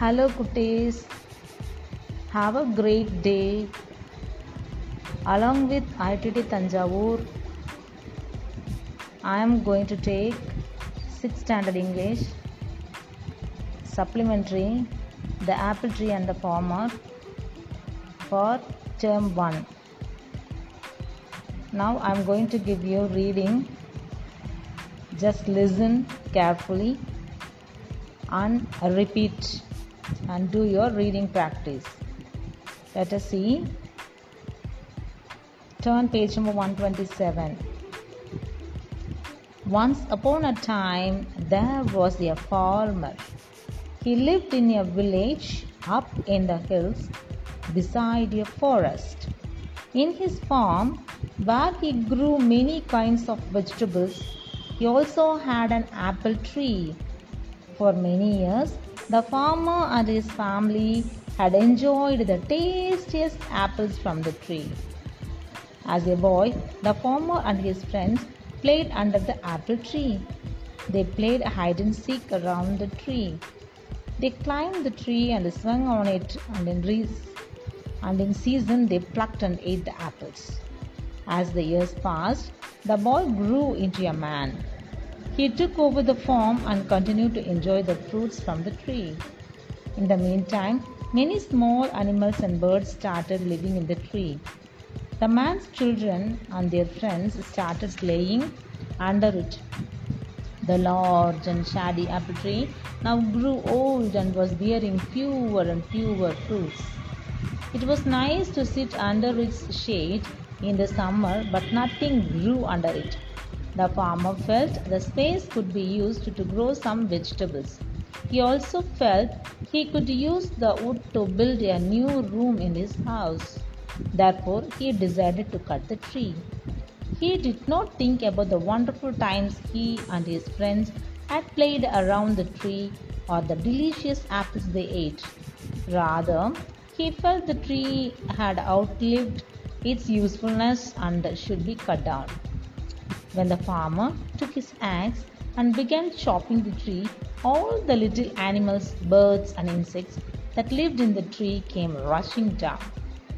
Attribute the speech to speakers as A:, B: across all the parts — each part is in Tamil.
A: Hello, Kutties. Have a great day. Along with ITT Tanjavur, I am going to take 6th standard English supplementary The Apple Tree and the Farmer for term 1. Now I am going to give you reading. Just listen carefully and repeat and do your reading practice. Let us see. Turn page number 127. Once upon a time, there was a farmer. He lived in a village up in the hills beside a forest. In his farm, where he grew many kinds of vegetables, he also had an apple tree. For many years, the farmer and his family had enjoyed the tastiest apples from the tree. As a boy, the farmer and his friends played under the apple tree. They played hide and seek around the tree. They climbed the tree and swung on it, and in, and in season they plucked and ate the apples. As the years passed, the boy grew into a man. He took over the farm and continued to enjoy the fruits from the tree. In the meantime, many small animals and birds started living in the tree. The man's children and their friends started playing under it. The large and shady apple tree now grew old and was bearing fewer and fewer fruits. It was nice to sit under its shade in the summer, but nothing grew under it. The farmer felt the space could be used to grow some vegetables. He also felt he could use the wood to build a new room in his house. Therefore, he decided to cut the tree. He did not think about the wonderful times he and his friends had played around the tree or the delicious apples they ate. Rather, he felt the tree had outlived its usefulness and should be cut down. When the farmer took his axe and began chopping the tree, all the little animals, birds, and insects that lived in the tree came rushing down.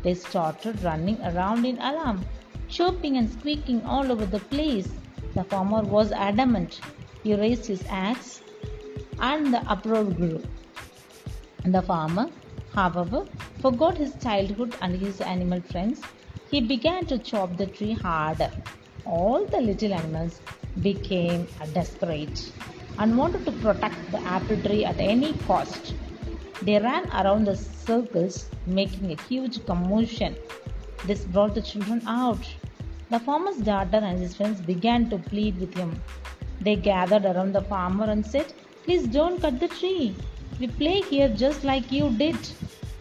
A: They started running around in alarm, chirping and squeaking all over the place. The farmer was adamant. He raised his axe, and the uproar grew. The farmer, however, forgot his childhood and his animal friends. He began to chop the tree harder. All the little animals became desperate and wanted to protect the apple tree at any cost. They ran around the circles, making a huge commotion. This brought the children out. The farmer's daughter and his friends began to plead with him. They gathered around the farmer and said, Please don't cut the tree. We play here just like you did.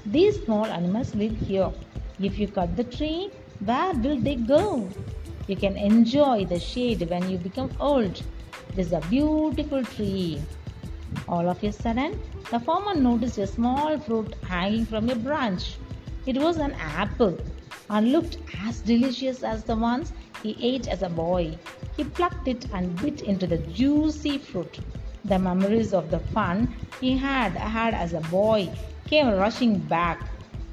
A: These small animals live here. If you cut the tree, where will they go? You can enjoy the shade when you become old. This is a beautiful tree. All of a sudden, the farmer noticed a small fruit hanging from a branch. It was an apple and looked as delicious as the ones he ate as a boy. He plucked it and bit into the juicy fruit. The memories of the fun he had had as a boy came rushing back.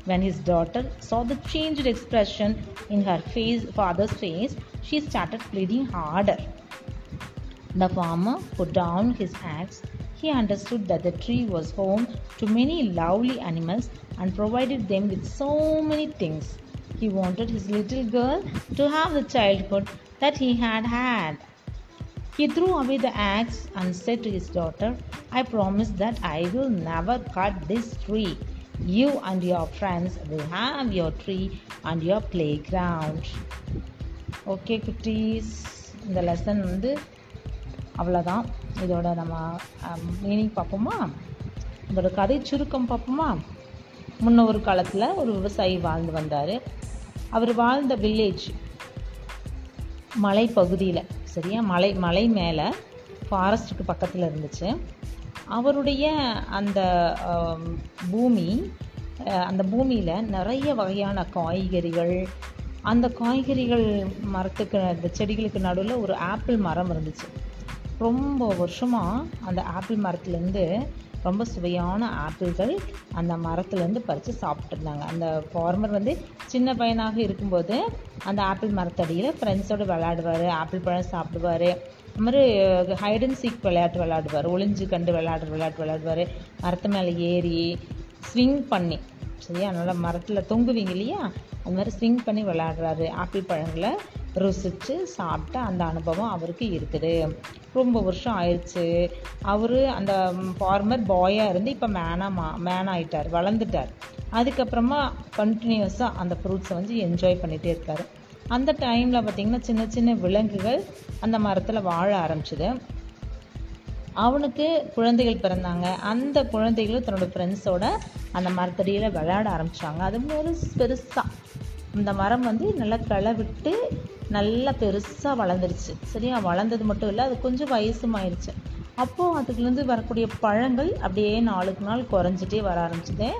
A: When his daughter saw the changed expression in her face, father's face, she started pleading harder. The farmer put down his axe. He understood that the tree was home to many lovely animals and provided them with so many things. He wanted his little girl to have the childhood that he had had. He threw away the axe and said to his daughter, I promise that I will never cut this tree. You and your friends will have your tree and your playground. Okay குட்டீஸ் இந்த லெசன் வந்து அவ்வளோதான் இதோட நம்ம um, மீனிங் பார்ப்போமா? இதோட கதை சுருக்கம் பார்ப்போமா? முன்ன ஒரு காலத்தில் ஒரு விவசாயி வாழ்ந்து வந்தார். அவர் வாழ்ந்த வில்லேஜ் மலைப்பகுதியில் சரியா? மலை மலை மேலே ஃபாரஸ்ட்டுக்கு பக்கத்தில் இருந்துச்சு. அவருடைய அந்த பூமி அந்த பூமியில் நிறைய வகையான காய்கறிகள் அந்த காய்கறிகள் மரத்துக்கு அந்த செடிகளுக்கு நடுவில் ஒரு ஆப்பிள் மரம் இருந்துச்சு. ரொம்ப வருஷமாக அந்த ஆப்பிள் மரத்துலேருந்து ரொம்ப சுவையான ஆப்பிள்கள் அந்த மரத்துலேருந்து பறித்து சாப்பிட்ருந்தாங்க அந்த ஃபார்மர் வந்து சின்ன பையனாக இருக்கும்போது அந்த ஆப்பிள் மரத்தடியில் ஃப்ரெண்ட்ஸோடு விளையாடுவார் ஆப்பிள் பழம் சாப்பிடுவார். அது மாதிரி ஹைட் அண்ட் சீக் விளையாட்டு விளையாடுவார் ஒளிஞ்சு கண்டு விளையாடுற விளையாட்டு விளையாடுவார். மரத்து மேலே ஏறி ஸ்விங் பண்ணி சரியா? நல்லா மரத்தில் தொங்குவீங்க இல்லையா? அது மாதிரி ஸ்விங் பண்ணி விளையாடுறாரு ஆப்பிள் பழங்களை. ருசித்து சாப்பிட்ட அந்த அனுபவம் அவருக்கு இருக்குது. ரொம்ப வருஷம் ஆயிடுச்சு. அவர் அந்த ஃபார்மர் பாயாக இருந்து இப்போ மேனாக மா மேன் ஆகிட்டார் வளர்ந்துட்டார். அதுக்கப்புறமா கண்டினியூஸாக அந்த ஃப்ரூட்ஸை வந்து என்ஜாய் பண்ணிகிட்டே இருக்கார். அந்த டைமில் பார்த்திங்கன்னா சின்ன சின்ன விலங்குகள் அந்த மரத்தில் வாழ ஆரம்பிச்சுது. அவனுக்கு குழந்தைகள் பிறந்தாங்க. அந்த குழந்தைகளும் தன்னோட ஃப்ரெண்ட்ஸோட அந்த மரத்தடியில் விளையாட ஆரம்பித்தாங்க அது மாதிரி பெருசாக இந்த மரம் வந்து நல்லா களை விட்டு நல்லா பெருசாக வளர்ந்துருச்சு. சரியா? வளர்ந்தது மட்டும் இல்லை அது கொஞ்சம் வயசும் ஆயிடுச்சு அப்போது அதுக்குலேருந்து வரக்கூடிய பழங்கள் அப்படியே நாளுக்கு நாள் குறைஞ்சிட்டே வர ஆரம்பிச்சுது.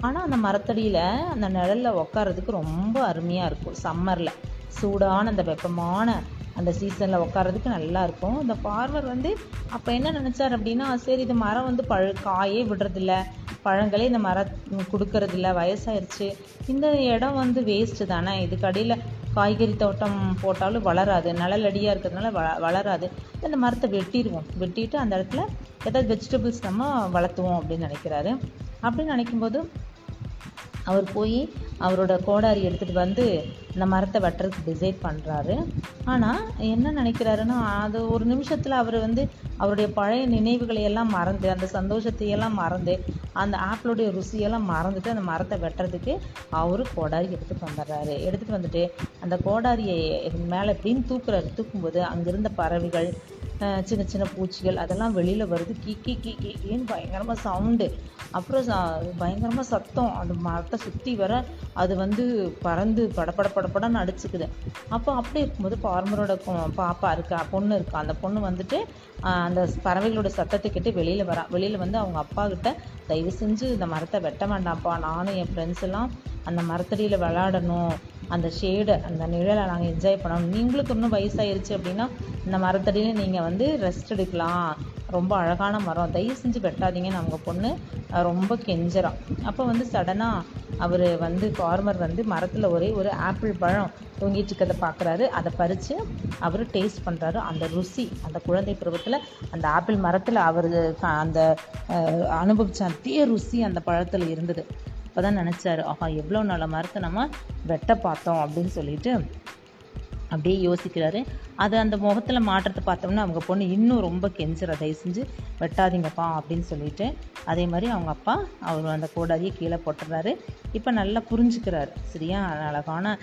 A: ஆனால் அந்த மரத்தடியில் அந்த நிழலில் உட்காரதுக்கு ரொம்ப அருமையாக இருக்கும். சம்மரில். சூடான அந்த வெப்பமான அந்த சீசனில் உட்காரதுக்கு நல்லா இருக்கும். இந்த ஃபார்மர் வந்து அப்போ என்ன நினச்சார் அப்படின்னா சரி இது மரம் வந்து பழ காயே விடுறதில்ல. பழங்களே இந்த மரம் கொடுக்கறதில்ல. வயசாயிருச்சு. இந்த இடம் வந்து வேஸ்ட்டு தானே. இதுக்கு அடியில் காய்கறி தோட்டம் போட்டாலும் வளராது. நிழலடியாக இருக்கிறதுனால வ வளராது. அந்த மரத்தை வெட்டிடுவோம் வெட்டிட்டு அந்த இடத்துல ஏதாவது வெஜிடபிள்ஸ் நம்ம வளர்த்துவோம் அப்படின்னு நினைக்கிறாரு. அப்படின்னு நினைக்கும்போது அவர் போய் அவரோட கோடாரி எடுத்துகிட்டு வந்து இந்த மரத்தை வெட்டுறதுக்கு டிசைட் பண்ணுறாரு ஆனால் என்ன நினைக்கிறாருன்னா அது ஒரு நிமிஷத்தில் அவர் வந்து அவருடைய பழைய நினைவுகளை எல்லாம் மறந்து அந்த சந்தோஷத்தையெல்லாம் மறந்து அந்த ஆப்பிளுடைய ருசியெல்லாம் மறந்துட்டு அந்த மரத்தை வெட்டுறதுக்கு அவர் கோடாரி எடுத்துகிட்டு வந்துடுறாரு. எடுத்துகிட்டு வந்துட்டு அந்த கோடாரியை மேலே எப்படின்னு தூக்குறாரு தூக்கும்போது அங்கிருந்த பறவைகள் சின்ன சின்ன பூச்சிகள் அதெல்லாம் வெளியில் வருது. கீ கீ கீ கீ கீன்னு பயங்கரமாக சவுண்டு அப்புறம் பயங்கரமாக சத்தம். அந்த மரத்தை சுற்றி வர அது வந்து பறந்து படப்பட படப்படன்னு அடிச்சுக்குது அப்போ அப்படி இருக்கும்போது ஃபார்மரோட பாப்பா இருக்கா பொண்ணு இருக்கா அந்த பொண்ணு வந்துட்டு அந்த பறவைகளோட சத்தத்தை கேட்டு வெளியில் வரா. வெளியில் வந்து அவங்க அப்பா கிட்ட தயவு செஞ்சு இந்த மரத்தை வெட்ட வேண்டாம்ப்பா. நானும் என் ஃப்ரெண்ட்ஸ் எல்லாம் அந்த மரத்தடியில் விளாடணும் அந்த ஷேடை அந்த நிழலை நாங்கள் என்ஜாய் பண்ணணும். நீங்களுக்கு இன்னும் வயசாயிருச்சு அப்படின்னா இந்த மரத்தடியில் நீங்கள் வந்து ரெஸ்ட் எடுக்கலாம். ரொம்ப அழகான மரம். தயவு செஞ்சு வெட்டாதீங்கன்னு நாங்கள் பொண்ணு ரொம்ப கெஞ்சறான் அப்போ வந்து சடனாக அவர் வந்து ஃபார்மர் வந்து மரத்தில் ஒரே ஒரு ஆப்பிள் பழம் தூங்கிட்டு இருக்கிறத பார்க்குறாரு அதை பறித்து அவர் டேஸ்ட் பண்ணுறாரு அந்த ருசி அந்த குழந்தை பருவத்தில் அந்த ஆப்பிள் மரத்தில் அவர் அந்த அனுபவித்த அதே ருசி அந்த பழத்தில் இருந்தது. அப்போ தான் நினச்சாரு ஆஹா எவ்வளோ நல்ல மரத்தை நம்ம வெட்ட பார்த்தோம் அப்படின்னு சொல்லிட்டு அப்படியே யோசிக்கிறாரு. அது அந்த முகத்தில் மாற்றத்தை பார்த்தோம்னா அவங்க பொண்ணு இன்னும் ரொம்ப கெஞ்சுற. தயவு செஞ்சு வெட்டாதீங்கப்பா அப்படின்னு சொல்லிட்டு அதே மாதிரி அவங்க அப்பா அவர் அந்த கோடாரியை கீழே போட்டுறாரு. இப்போ நல்லா புரிஞ்சுக்கிறாரு சரியா? அழகான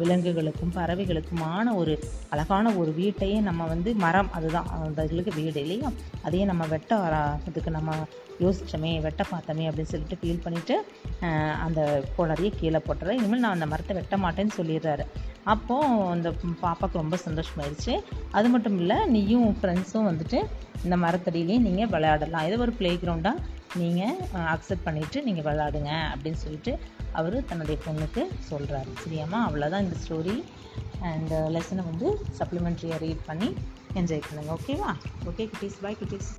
A: விலங்குகளுக்கும் பறவைகளுக்குமான ஒரு அழகான ஒரு வீட்டையே நம்ம வந்து மரம் அதுதான். அதுகளுக்கு வீடு இல்லையா? அதையே நம்ம வெட்ட அதுக்கு நம்ம யோசிச்சோமே வெட்ட பார்த்தோமே அப்படின்னு சொல்லிட்டு ஃபீல் பண்ணிவிட்டு அந்த கோடாரியை கீழே போட்டுறாரு. இனிமேல் நான் அந்த மரத்தை வெட்ட மாட்டேன்னு சொல்லிடுறாரு. அப்போது அந்த பாப்பாவுக்கு ரொம்ப சந்தோஷமாயிருச்சு. அது மட்டும் இல்லை நீயும் ஃப்ரெண்ட்ஸும் வந்துட்டு இந்த மரத்தடியிலேயே நீங்கள் விளையாடலாம். இது ஒரு ப்ளே கிரவுண்டாக நீங்கள் அக்செப்ட் பண்ணிவிட்டு நீங்கள் விளையாடுங்க அப்படின்னு சொல்லிட்டு அவர் தன்னுடைய பொண்ணுக்கு சொல்கிறாரு சரியாம்மா? அவ்வளோதான் இந்த ஸ்டோரி அண்ட் லெசனை வந்து சப்ளிமெண்ட்ரியாக ரீட் பண்ணி என்ஜாய் பண்ணுங்கள் ஓகேவா ஓகே குட்டீஸ். பாய் குட்டீஸ்.